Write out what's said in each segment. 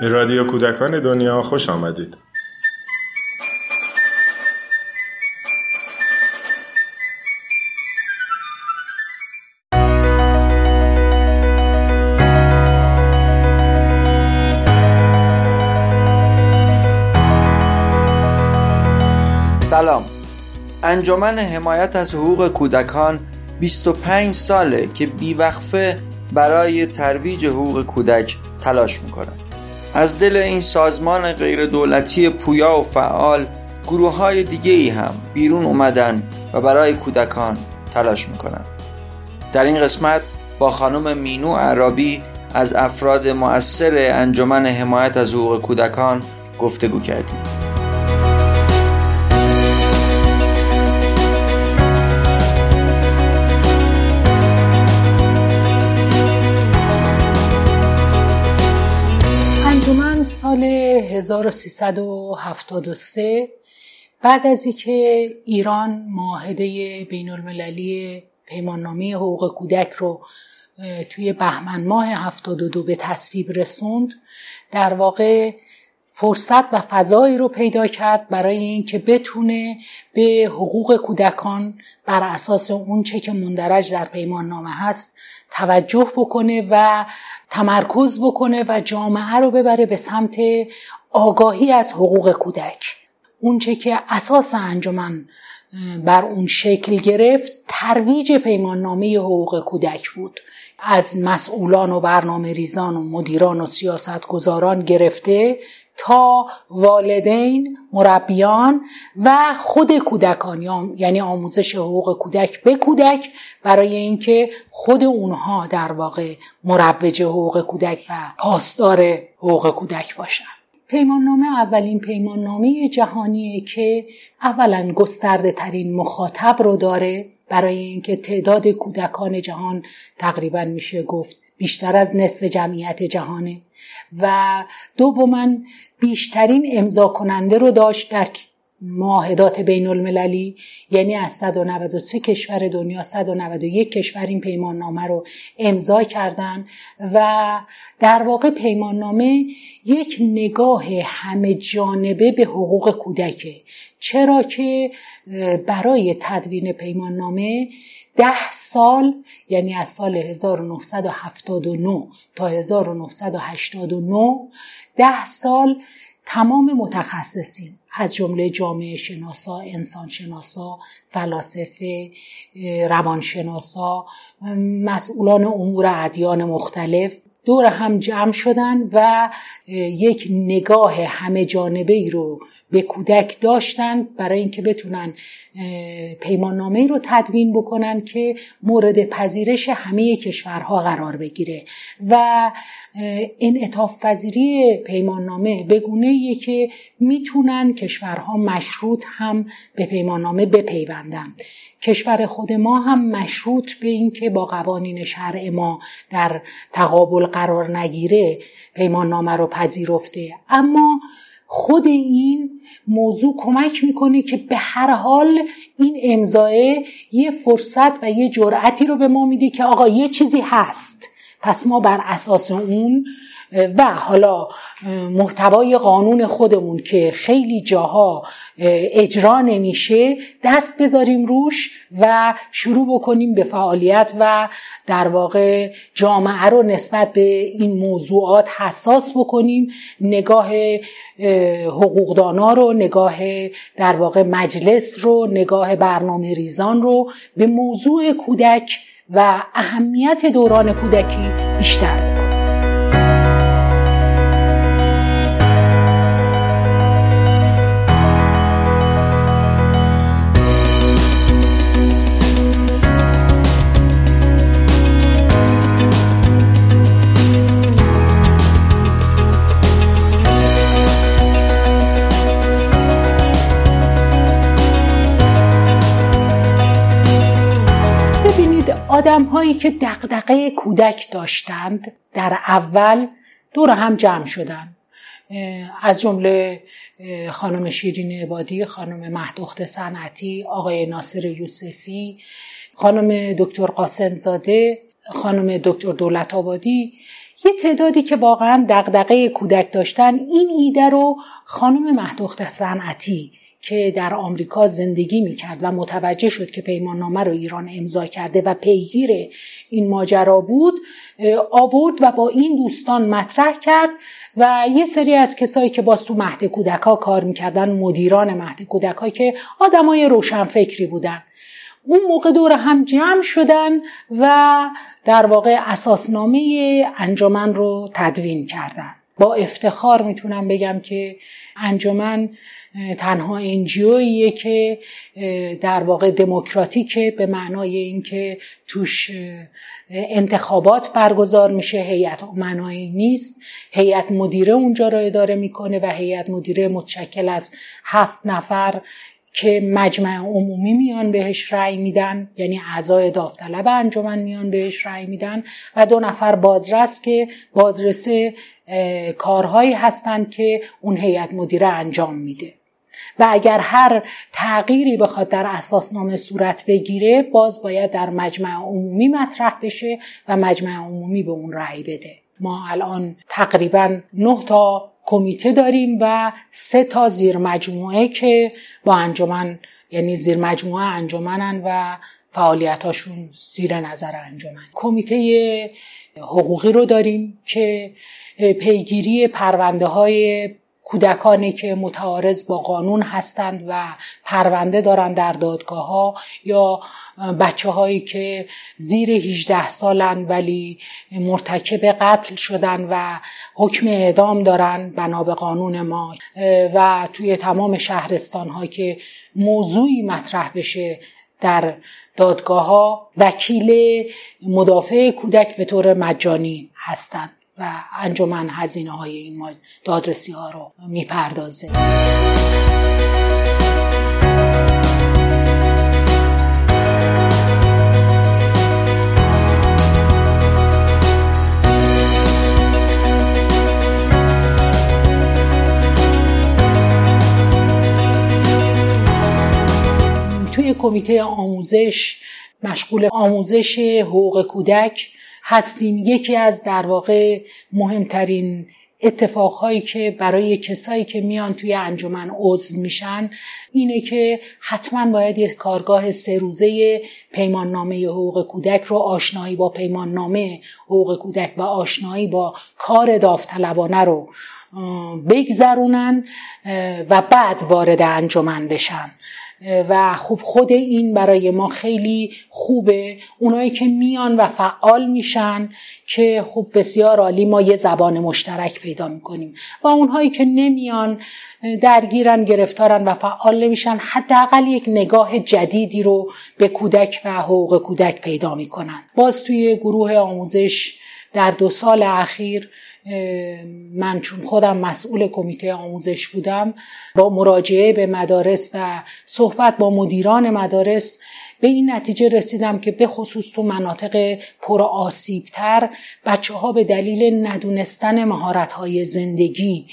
به رادیو کودکان دنیا خوش آمدید. سلام انجمن حمایت از حقوق کودکان 25 ساله که بیوقفه برای ترویج حقوق کودک تلاش می‌کنن از دل این سازمان غیر دولتی پویا و فعال گروه های دیگه ای هم بیرون اومدن و برای کودکان تلاش می‌کنن. در این قسمت با خانم مینو عربی از افراد مؤثر انجمن حمایت از حقوق کودکان گفتگو کردیم. 1373 بعد از اینکه ایران معاهده بین المللی پیماننامه حقوق کودک رو توی بهمن ماه 72 به تصویب رسوند در واقع فرصت و فضایی رو پیدا کرد برای اینکه بتونه به حقوق کودکان بر اساس اون چه که مندرج در پیمان نامه هست توجه بکنه و تمرکز بکنه و جامعه رو ببره به سمت آگاهی از حقوق کودک. اونچه که اساس انجمن بر اون شکل گرفت ترویج پیمان نامه حقوق کودک بود. از مسئولان و برنامه ریزان و مدیران و سیاست گذاران گرفته تا والدین مربیان و خود کودکان یعنی آموزش حقوق کودک به کودک برای اینکه خود اونها در واقع مروج حقوق کودک و پاسدار حقوق کودک باشن. پیمان نامه اولین پیمان نامه جهانیه که اولا گسترده ترین مخاطب رو داره. برای اینکه تعداد کودکان جهان تقریبا میشه گفت بیشتر از نصف جمعیت جهانه. و دوما بیشترین امضا کننده رو داشت در معاهدات بین المللی یعنی از 193 کشور دنیا 191 کشور این پیمان نامه رو امضا کردن. و در واقع پیمان نامه یک نگاه همه جانبه به حقوق کودکه. چرا که برای تدوین پیمان نامه ده سال یعنی از سال 1979 تا 1989 ده سال تمام متخصصین از جمله جامعه شناسا، انسان شناسا، فلاسفه، روانشناسا، مسئولان امور ادیان مختلف دور هم جمع شدن و یک نگاه همه جانبه ای رو به کودک داشتن برای اینکه بتونن پیماننامه رو تدوین بکنن که مورد پذیرش همه کشورها قرار بگیره. و انعطاف پذیری پیماننامه به گونه که می‌تونن کشورها مشروط هم به پیماننامه بپیوندن. کشور خود ما هم مشروط به اینکه با قوانین شرع ما در تقابل قرار نگیره پیمان نامه رو پذیرفته. اما خود این موضوع کمک می‌کنه که به هر حال این امضایه یه فرصت و یه جرأتی رو به ما میده که آقا یه چیزی هست پس ما بر اساس اون و حالا محتوای قانون خودمون که خیلی جاها اجرا نمیشه دست بذاریم روش و شروع بکنیم به فعالیت و در واقع جامعه رو نسبت به این موضوعات حساس بکنیم. نگاه حقوقدانا رو نگاه در واقع مجلس رو نگاه برنامه ریزان رو به موضوع کودک و اهمیت دوران کودکی بیشتر. آدم هایی که دقدقه کودک داشتند در اول دور هم جمع شدن. از جمله خانم شیرین عبادی خانم مهدخت صنعتی آقای ناصر یوسفی خانم دکتر قاسم زاده خانم دکتر دولت آبادی. یه تعدادی که واقعا دغدغه کودک داشتن این ایده رو خانم مهدوخت صنعتی که در آمریکا زندگی می‌کرد و متوجه شد که پیمان نامه رو ایران امضا کرده و پیگیر این ماجرا بود آورد و با این دوستان مطرح کرد و یه سری از کسایی که باز تو مهد کودک ها کار می‌کردن مدیران مهد کودک که آدمای روشنفکری بودن. اون موقع دور هم جمع شدن و در واقع اساسنامه انجمن رو تدوین کردن. با افتخار می‌تونم بگم که انجمن تنها انجیویه که در واقع دموکراتیکه به معنای اینکه توش انتخابات برگزار میشه. هیئت امنایی نیست. هیئت مدیره اونجا رو اداره می‌کنه و هیئت مدیره متشکل از هفت نفر که مجمع عمومی میان بهش رأی میدن یعنی اعضای داوطلب انجمن میان بهش رأی میدن و دو نفر بازرس که بازرس کارهایی هستند که اون هیئت مدیره انجام میده. و اگر هر تغییری بخواد در اساسنامه صورت بگیره باز باید در مجمع عمومی مطرح بشه و مجمع عمومی به اون رأی بده. ما الان تقریبا نه تا کمیته داریم و سه تا زیر مجموعه که با انجمن یعنی زیر مجموعه انجمنن و فعالیتاشون زیر نظر انجمن. کمیته حقوقی رو داریم که پیگیری پرونده های کودکانی که متعارض با قانون هستند و پرونده دارند در دادگاه ها یا بچه هایی که زیر 18 سالن ولی مرتکب قتل شدن و حکم اعدام دارن بنا به قانون ما و توی تمام شهرستان ها که موضوعی مطرح بشه در دادگاه ها وکیل مدافع کودک به طور مجانی هستند. و انجمن هزینه های این دادرسی ها رو می‌پردازه. توی کمیته آموزش مشغول آموزش حقوق کودک هستیم یکی از در واقع مهمترین اتفاقهایی که برای کسایی که میان توی انجمن عضو میشن اینه که حتما باید یک کارگاه سه روزه پیمان نامه حقوق کودک رو آشنایی با پیمان نامه حقوق کودک و آشنایی با کار داوطلبانه رو بگذرونن و بعد وارد انجمن بشن. و خب خود این برای ما خیلی خوبه. اونایی که میان و فعال میشن که خب بسیار عالی ما یه زبان مشترک پیدا می‌کنیم. و اونهایی که نمیان درگیرن گرفتارن و فعال نمیشن حداقل یک نگاه جدیدی رو به کودک و حقوق کودک پیدا می‌کنن. باز توی گروه آموزش در دو سال اخیر من چون خودم مسئول کمیته آموزش بودم با مراجعه به مدارس و صحبت با مدیران مدارس به این نتیجه رسیدم که به خصوص تو مناطق پر آسیبتر بچه ها به دلیل ندونستن مهارت های زندگی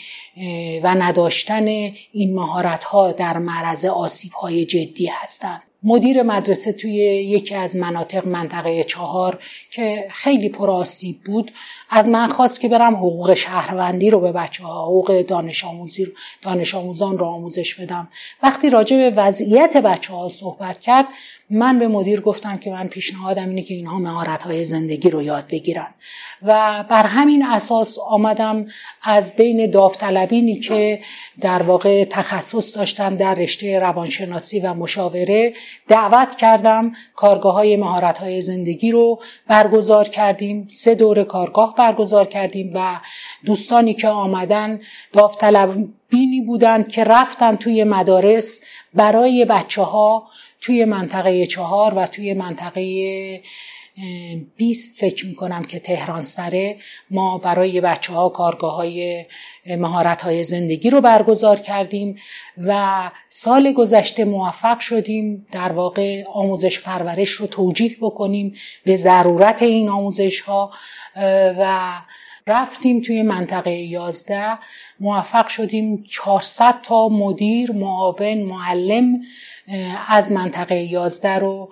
و نداشتن این مهارت ها در معرض آسیب های جدی هستند. مدیر مدرسه توی یکی از مناطق منطقه چهار که خیلی پرآسیب بود. از من خواست که برم حقوق شهروندی رو به بچه ها حقوق دانش, آموزی دانش آموزان رو آموزش بدم. وقتی راجع به وضعیت بچه ها صحبت کرد من به مدیر گفتم که من پیشنهادم اینه که اینها مهارت های زندگی رو یاد بگیرن. و بر همین اساس آمدم از بین داوطلبینی که در واقع تخصص داشتن در رشته روانشناسی و مشاوره دعوت کردم کارگاه های مهارت های زندگی رو برگزار کردیم. سه دور کارگاه برگزار کردیم و دوستانی که آمدن داوطلبینی بودند که رفتن توی مدارس برای بچه ها توی منطقه چهار و توی منطقه 20 فکر می‌کنم که تهران سره ما برای بچه ها کارگاه های مهارت های زندگی رو برگزار کردیم و سال گذشته موفق شدیم در واقع آموزش پرورش رو توجیه بکنیم به ضرورت این آموزش ها و رفتیم توی منطقه 11 موفق شدیم 400 تا مدیر معاون معلم از منطقه 11 رو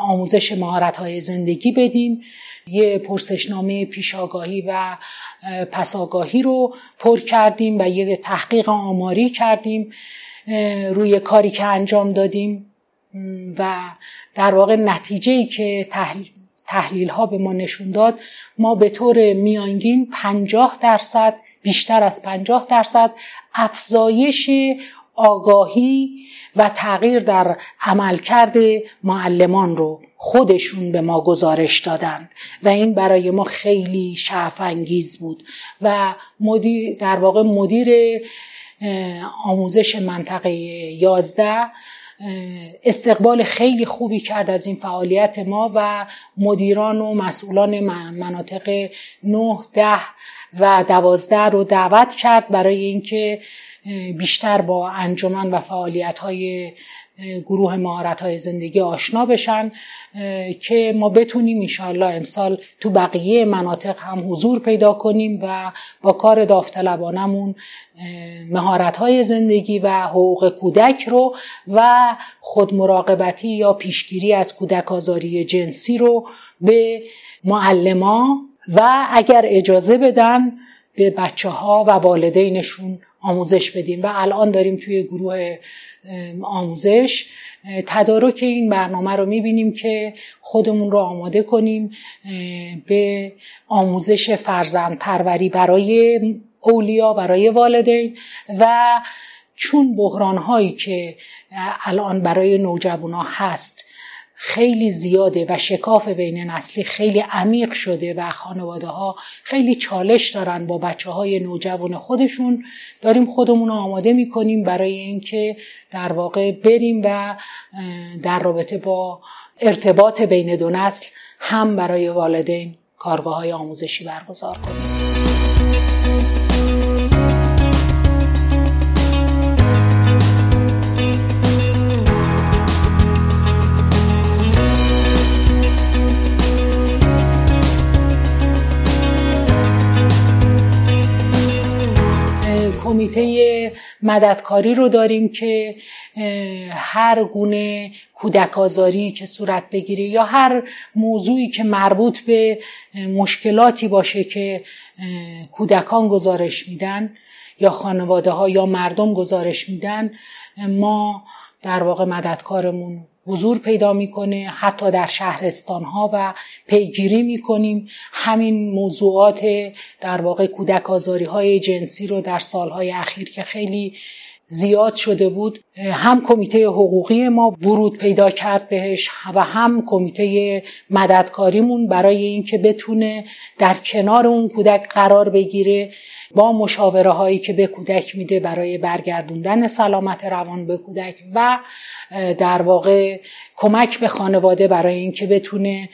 آموزش مهارت های زندگی بدیم. یه پرسشنامه پیشاگاهی و پساگاهی رو پر کردیم و یه تحقیق آماری کردیم روی کاری که انجام دادیم. و در واقع نتیجه ای که تحلیل ها به ما نشون داد ما به طور میانگین 50 درصد بیشتر از 50 درصد افزایش آگاهی و تغییر در عملکرد معلمان رو خودشون به ما گزارش دادند و این برای ما خیلی شعف انگیز بود و مدیر در واقع مدیر آموزش منطقه 11 استقبال خیلی خوبی کرد از این فعالیت ما و مدیران و مسئولان مناطق 9 ده و دوازده رو دعوت کرد برای اینکه بیشتر با انجمن و فعالیت های گروه مهارت های زندگی آشنا بشن که ما بتونیم انشاءالله امسال تو بقیه مناطق هم حضور پیدا کنیم و با کار داوطلبانمون مهارت های زندگی و حقوق کودک رو و خودمراقبتی یا پیشگیری از کودک آزاری جنسی رو به معلما و اگر اجازه بدن به بچه ها و والدینشون آموزش بدیم و الان داریم توی گروه آموزش تدارک این برنامه رو می‌بینیم که خودمون رو آماده کنیم به آموزش فرزند پروری برای اولیا برای والدین و چون بحران هایی که الان برای نوجوانا هست خیلی زیاده و شکاف بین نسلی خیلی عمیق شده و خانواده ها خیلی چالش دارن با بچه های نوجوان خودشون. داریم خودمون رو آماده می‌کنیم برای اینکه در واقع بریم و در رابطه با ارتباط بین دو نسل هم برای والدین کارگاه های آموزشی برگزار کنیم. کمیته مددکاری رو داریم که هر گونه کودک آزاری که صورت بگیره یا هر موضوعی که مربوط به مشکلاتی باشه که کودکان گزارش میدن یا خانواده ها یا مردم گزارش میدن ما در واقع مددکارمون حضور پیدا می‌کنه حتی در شهرستان ها و پیگیری می‌کنیم. همین موضوعات در واقع کودک آزاری های جنسی رو در سالهای اخیر که خیلی زیاد شده بود هم کمیته حقوقی ما ورود پیدا کرد بهش و هم کمیته مددکاریمون برای اینکه بتونه در کنار اون کودک قرار بگیره. با مشاوره هایی که به کودک میده برای برگردوندن سلامت روان به کودک و در واقع کمک به خانواده برای اینکه بتونه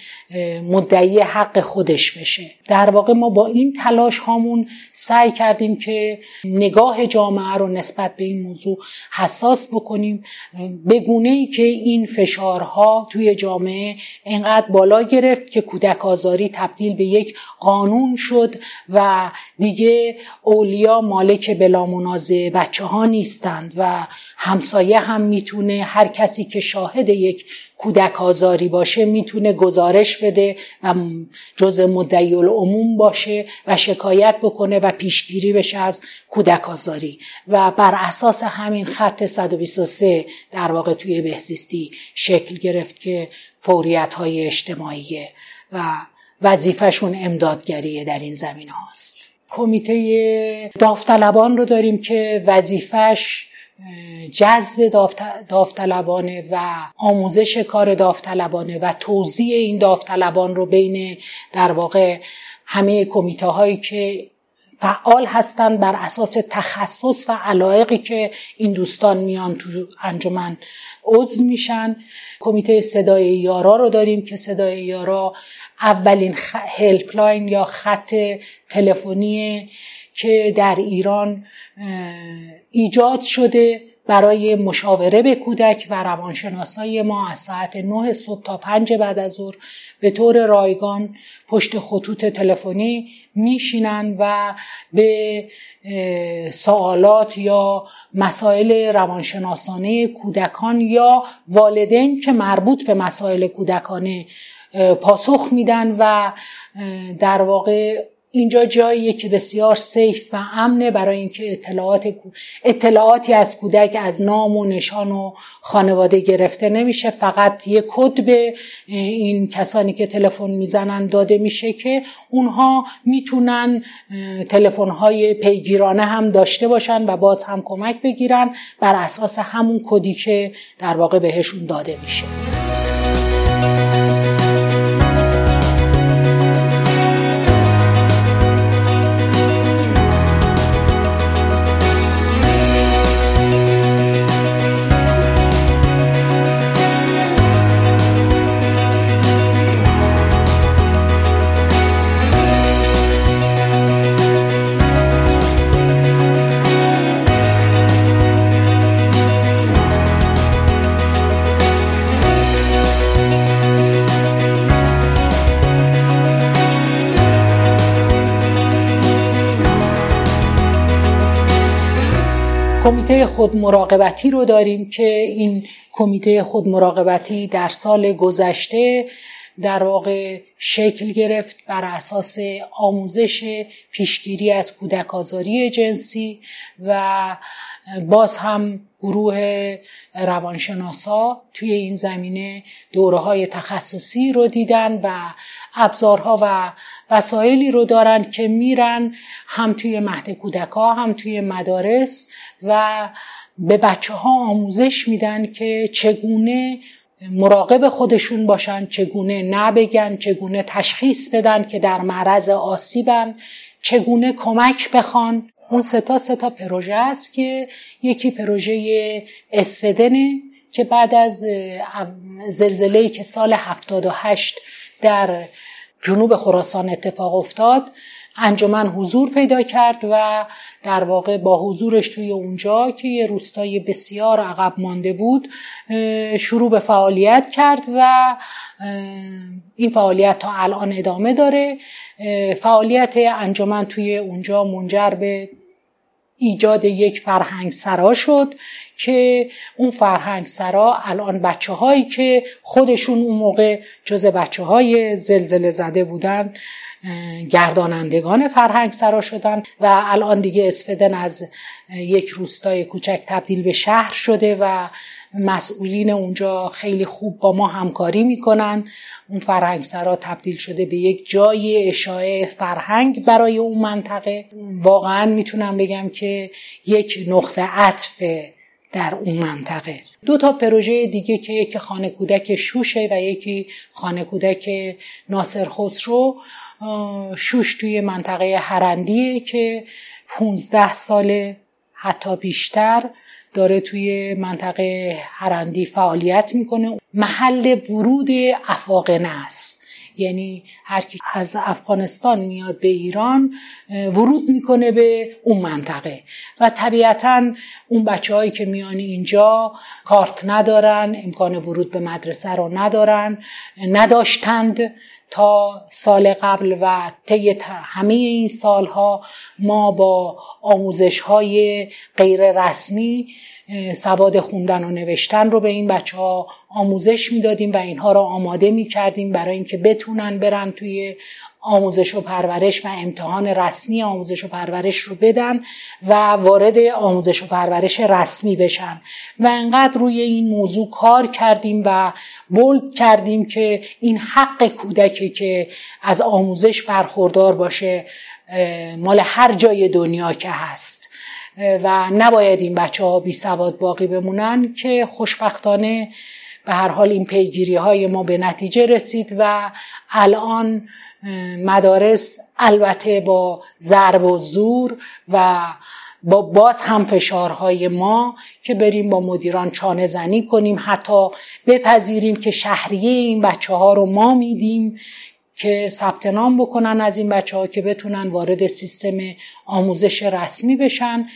مدعی حق خودش بشه. در واقع ما با این تلاش هامون سعی کردیم که نگاه جامعه رو نسبت به این موضوع حساس بکنیم. به گونه ای که این فشارها توی جامعه انقدر بالا گرفت که کودک آزاری تبدیل به یک قانون شد و دیگه اولیا مالک بلا منازه بچه ها نیستند و همسایه هم می‌تونه هر کسی که شاهد یک کودک آزاری باشه می‌تونه گزارش بده و جز مدعی العموم باشه و شکایت بکنه و پیشگیری بشه از کودک آزاری. و بر اساس همین خط 123 در واقع توی بهزیستی شکل گرفت که فوریت های اجتماعیه و وظیفهشون امدادگریه در این زمین هاست. کمیته داوطلبان رو داریم که وظیفش جذب داوطلبانه و آموزش کار داوطلبانه و توضیح این داوطلبان رو بین در واقع همه کمیته هایی که فعال هستند بر اساس تخصص و علایقی که این دوستان میان تو انجمن عضو میشن. کمیته صدای یارا رو داریم که صدای یارا اولین هلپلاین یا خط تلفنی که در ایران ایجاد شده برای مشاوره به کودک و روانشناسای ما از ساعت 9 صبح تا 5 بعد از ظهر به طور رایگان پشت خطوط تلفنی میشینن و به سوالات یا مسائل روانشناسانه کودکان یا والدین که مربوط به مسائل کودکانه پاسخ میدن و در واقع اینجا جاییه که بسیار سیف و امنه برای اینکه اطلاعات اطلاعاتی از کودک از نام و نشان و خانواده گرفته نمیشه. فقط یه کد به این کسانی که تلفن می‌زنن داده میشه که اونها می‌تونن تلفن های پیگیرانه هم داشته باشن و باز هم کمک بگیرن بر اساس همون کدی که در واقع بهشون داده میشه. خود مراقبتی رو داریم که این کمیته خود مراقبتی در سال گذشته در واقع شکل گرفت بر اساس آموزش پیشگیری از کودک آزاری جنسی و باز هم گروه روانشناسا توی این زمینه دوره های تخصصی رو دیدن و ابزارها و وسایلی رو دارن که میرن هم توی مهد کودکا هم توی مدارس و به بچه ها آموزش میدن که چگونه مراقب خودشون باشن چگونه نبگن چگونه تشخیص بدن که در معرض آسیبن چگونه کمک بخوان. اون ستا ستا پروژه است که یکی پروژه اسفدنه که بعد از زلزله‌ای که سال 78 در جنوب خراسان اتفاق افتاد. انجمن حضور پیدا کرد و در واقع با حضورش توی اونجا که یه روستای بسیار عقب مانده بود شروع به فعالیت کرد و این فعالیت تا الان ادامه داره. فعالیت انجمن توی اونجا منجر به ایجاد یک فرهنگ سرا شد که اون فرهنگ سرا الان بچه هایی که خودشون اون موقع جز بچه های زلزله زده بودن گردانندگان فرهنگ سرا شدن و الان دیگه اسفدن از یک روستای کوچک تبدیل به شهر شده و مسئولین اونجا خیلی خوب با ما همکاری می‌کنن. اون فرهنگ سرا تبدیل شده به یک جای اشاعه فرهنگ برای اون منطقه. واقعا می‌تونم بگم که یک نقطه عطف در اون منطقه. دو تا پروژه دیگه که یکی خانه کودک شوشه و یکی خانه کودک ناصر خسرو شوش توی منطقه هرندیه که 15 سال حتی بیشتر. داره توی منطقه هرندی فعالیت می‌کنه. محل ورود افاقنه است. یعنی هر کی از افغانستان میاد به ایران ورود می‌کنه به اون منطقه. و طبیعتا اون بچه هایی که میان اینجا کارت ندارن امکان ورود به مدرسه رو ندارن نداشتند. تا سال قبل و طی همه این سالها ما با آموزش های غیر رسمی سواد خوندن و نوشتن رو به این بچه ها آموزش می‌دادیم و اینها رو آماده می کردیم برای اینکه بتونن برن توی آموزش و پرورش و امتحان رسمی آموزش و پرورش رو بدن و وارد آموزش و پرورش رسمی بشن. و انقدر روی این موضوع کار کردیم و بولد کردیم که این حق کودکی که از آموزش برخوردار باشه مال هر جای دنیا که هست. و نباید این بچه ها بی سواد باقی بمونن که خوشبختانه به هر حال این پیگیری های ما به نتیجه رسید و الان مدارس البته با ضرب و زور و با باز هم فشارهای ما که بریم با مدیران چانه زنی کنیم حتی بپذیریم که شهریه این بچه ها رو ما میدیم که ثبت نام بکنن از این بچه ها که بتونن وارد سیستم آموزش رسمی بشن.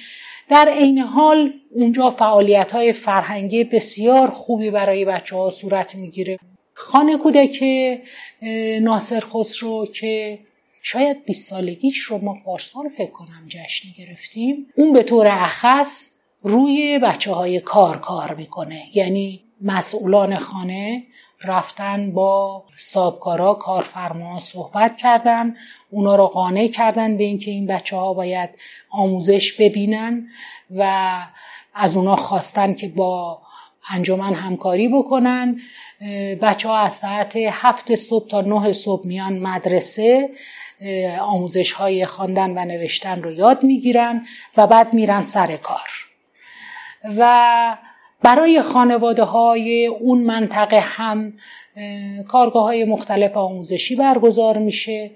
در عین حال اونجا فعالیت های فرهنگی بسیار خوبی برای بچه ها صورت می‌گیره. خانه کودک ناصر خسرو که شاید 20 سالگیش رو ما پارسال فکر کنم جشن گرفتیم اون به طور اخص روی بچه های کار کار می‌کنه. یعنی مسئولان خانه رفتن با سابکارا کارفرما صحبت کردن اونا رو قانع کردن به اینکه این بچه ها باید آموزش ببینن و از اونا خواستن که با انجمن همکاری بکنن. بچه ها از ساعت هفت صبح تا نه صبح میان مدرسه آموزش های خواندن و نوشتن رو یاد می‌گیرن و بعد میرن سر کار. و برای خانواده های اون منطقه هم کارگاه های مختلف آموزشی برگزار میشه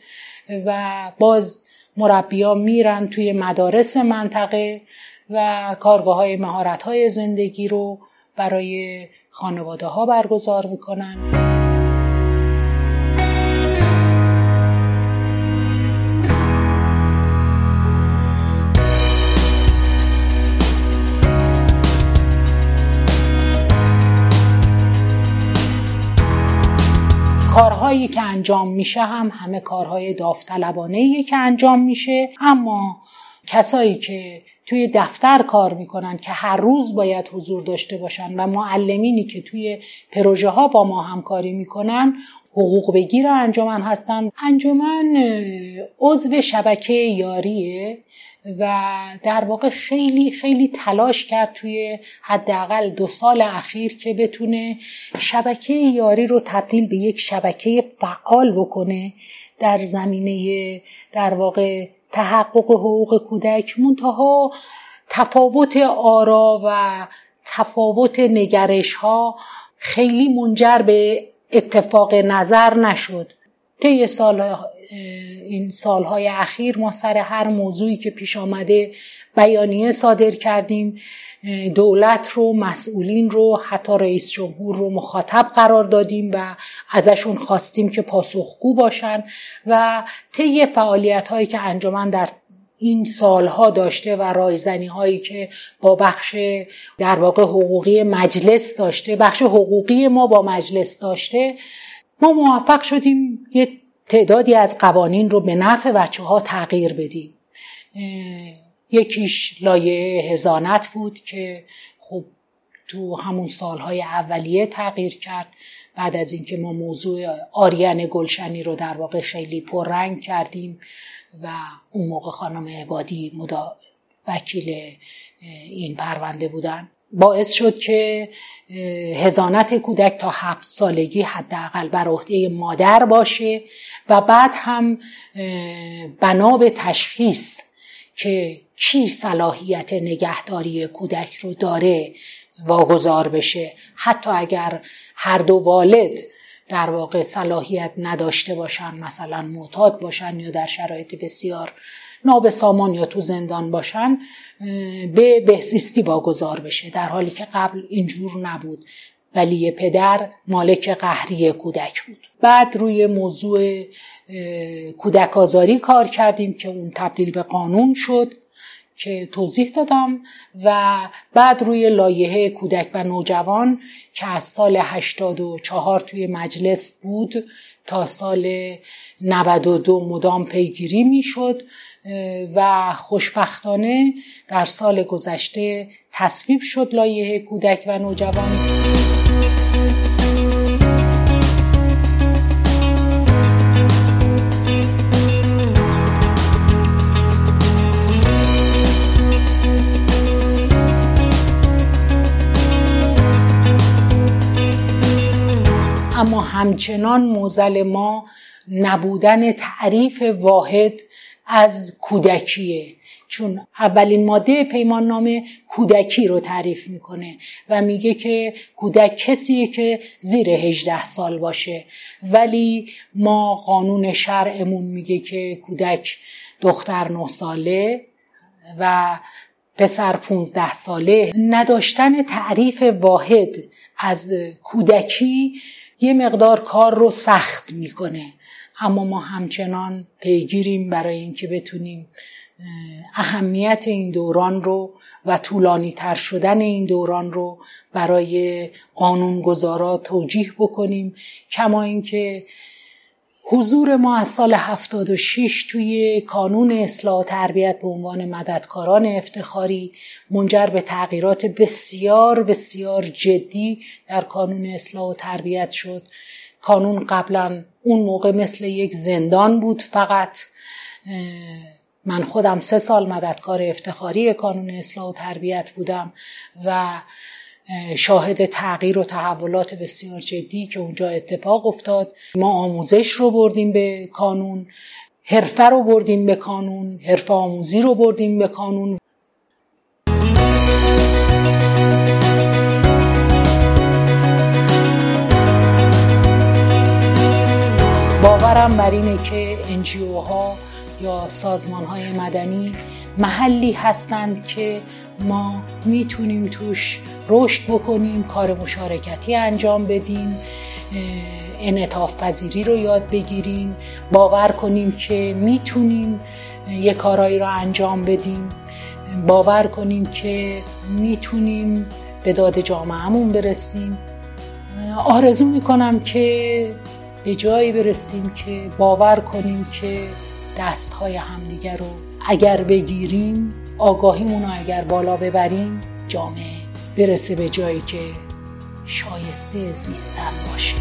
و باز مربیا میرن توی مدارس منطقه و کارگاه های مهارت های زندگی رو برای خانواده ها برگزار می‌کنن. کارهایی که انجام میشه هم همه کارهای داوطلبانه که انجام میشه اما کسایی که توی دفتر کار می‌کنن که هر روز باید حضور داشته باشن و معلمینی که توی پروژه ها با ما همکاری می‌کنن حقوق بگیر انجمن هستن. انجمن عضو شبکه یاریه. و در واقع خیلی خیلی تلاش کرد توی حداقل دو سال اخیر که بتونه شبکه یاری رو تبدیل به یک شبکه فعال بکنه در زمینه در واقع تحقق حقوق کودک منتها تفاوت آرا و تفاوت نگرش ها خیلی منجر به اتفاق نظر نشد. طی سال این سالهای اخیر ما سر هر موضوعی که پیش آمده بیانیه صادر کردیم دولت رو مسئولین رو حتی رئیس جمهور رو مخاطب قرار دادیم و ازشون خواستیم که پاسخگو باشن و طی فعالیت هایی که انجمن در این سالها داشته و رایزنی هایی که با بخش در واقع حقوقی مجلس داشته بخش حقوقی ما با مجلس داشته ما موفق شدیم یه تعدادی از قوانین رو به نفع بچه ها تغییر بدیم. یکیش لایه هزانت بود که خب تو همون سالهای اولیه تغییر کرد. بعد از اینکه ما موضوع آریان گلشنی رو در واقع خیلی پررنگ کردیم و اون موقع خانم عبادی مدا وکیل این پرونده بودن. باعث شد که هزانت کودک تا هفت سالگی حداقل بر عهده مادر باشه و بعد هم بنا به تشخیص که کی صلاحیت نگهداری کودک رو داره واگذار بشه. حتی اگر هر دو والد در واقع صلاحیت نداشته باشن مثلا معتاد باشن یا در شرایط بسیار نابسامان یا تو زندان باشن به بهزیستی واگذار بشه. در حالی که قبل اینجور نبود. ولی پدر مالک قهری کودک بود. بعد روی موضوع کودک آزاری کار کردیم که اون تبدیل به قانون شد که توضیح دادم. و بعد روی لایحه کودک و نوجوان که از سال 84 توی مجلس بود تا سال 92 مدام پیگیری می‌شد. و خوشبختانه در سال گذشته تصویب شد لایحه کودک و نوجوان. اما همچنان موزل ما نبودن تعریف واحد از کودکیه. چون اولین ماده پیمان نامه کودکی رو تعریف می‌کنه و میگه که کودک کسیه که زیر 18 سال باشه. ولی ما قانون شرعمون میگه که کودک دختر 9 ساله و پسر 15 ساله. نداشتن تعریف واحد از کودکی یه مقدار کار رو سخت می‌کنه. اما ما همچنان پیگیریم برای اینکه بتونیم اهمیت این دوران رو و طولانی تر شدن این دوران رو برای قانونگذارا توجیه بکنیم. کما اینکه حضور ما از سال 76 توی کانون اصلاح و تربیت به عنوان مددکاران افتخاری منجر به تغییرات بسیار بسیار جدی در کانون اصلاح و تربیت شد. کانون قبلا اون موقع مثل یک زندان بود فقط. من خودم سه سال مددکار افتخاری کانون اصلاح و تربیت بودم و شاهد تغییر و تحولات بسیار جدی که اونجا اتفاق افتاد. ما آموزش رو بردیم به کانون حرفه رو بردیم به کانون حرفه آموزی رو بردیم به کانون باورم بر اینه که انجیو ها یا سازمان های مدنی محلی هستند که ما می‌تونیم توش رشد بکنیم کار مشارکتی انجام بدیم انعطاف پذیری رو یاد بگیریم باور کنیم که می‌تونیم یه کارایی رو انجام بدیم باور کنیم که می‌تونیم به داد جامعهمون برسیم. آرزو می‌کنم که به جایی برسیم که باور کنیم که دست های همدیگر رو اگر بگیریم آگاهیمون رو اگر بالا ببریم جامعه برسه به جایی که شایسته زیستن باشه.